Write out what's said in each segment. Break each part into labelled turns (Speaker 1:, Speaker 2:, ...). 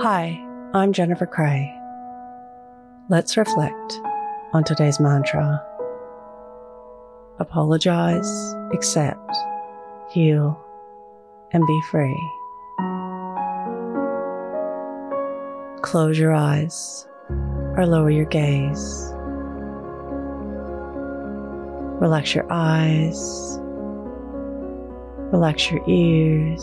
Speaker 1: Hi, I'm Jennifer Cray. Let's reflect on today's mantra apologize, accept, heal, and be free. Close your eyes or lower your gaze. Relax your eyes, relax your ears,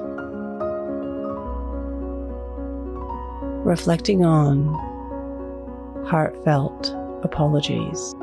Speaker 1: Reflecting on heartfelt apologies.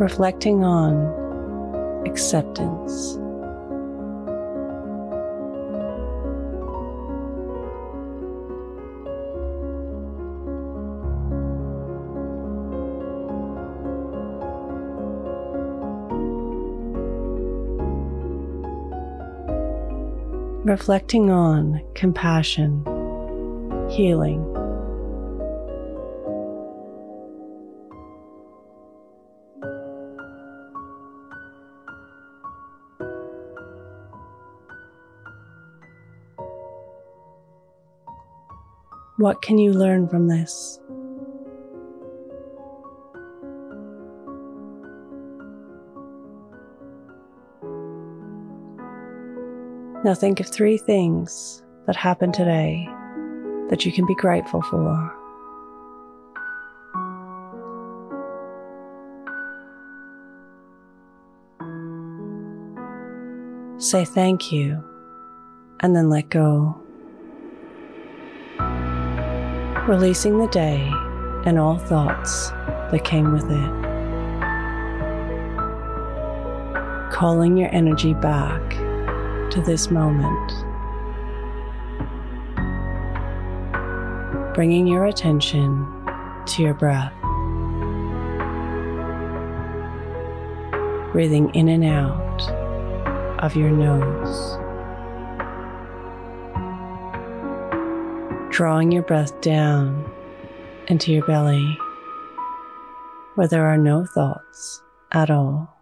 Speaker 1: Reflecting on acceptance. Reflecting on compassion, healing. What can you learn from this? Now think of three things that happened today that you can be grateful for. Say thank you and then let go. Releasing the day and all thoughts that came with it. Calling your energy back to this moment. Bringing your attention to your breath. Breathing in and out of your nose. Drawing your breath down into your belly where there are no thoughts at all.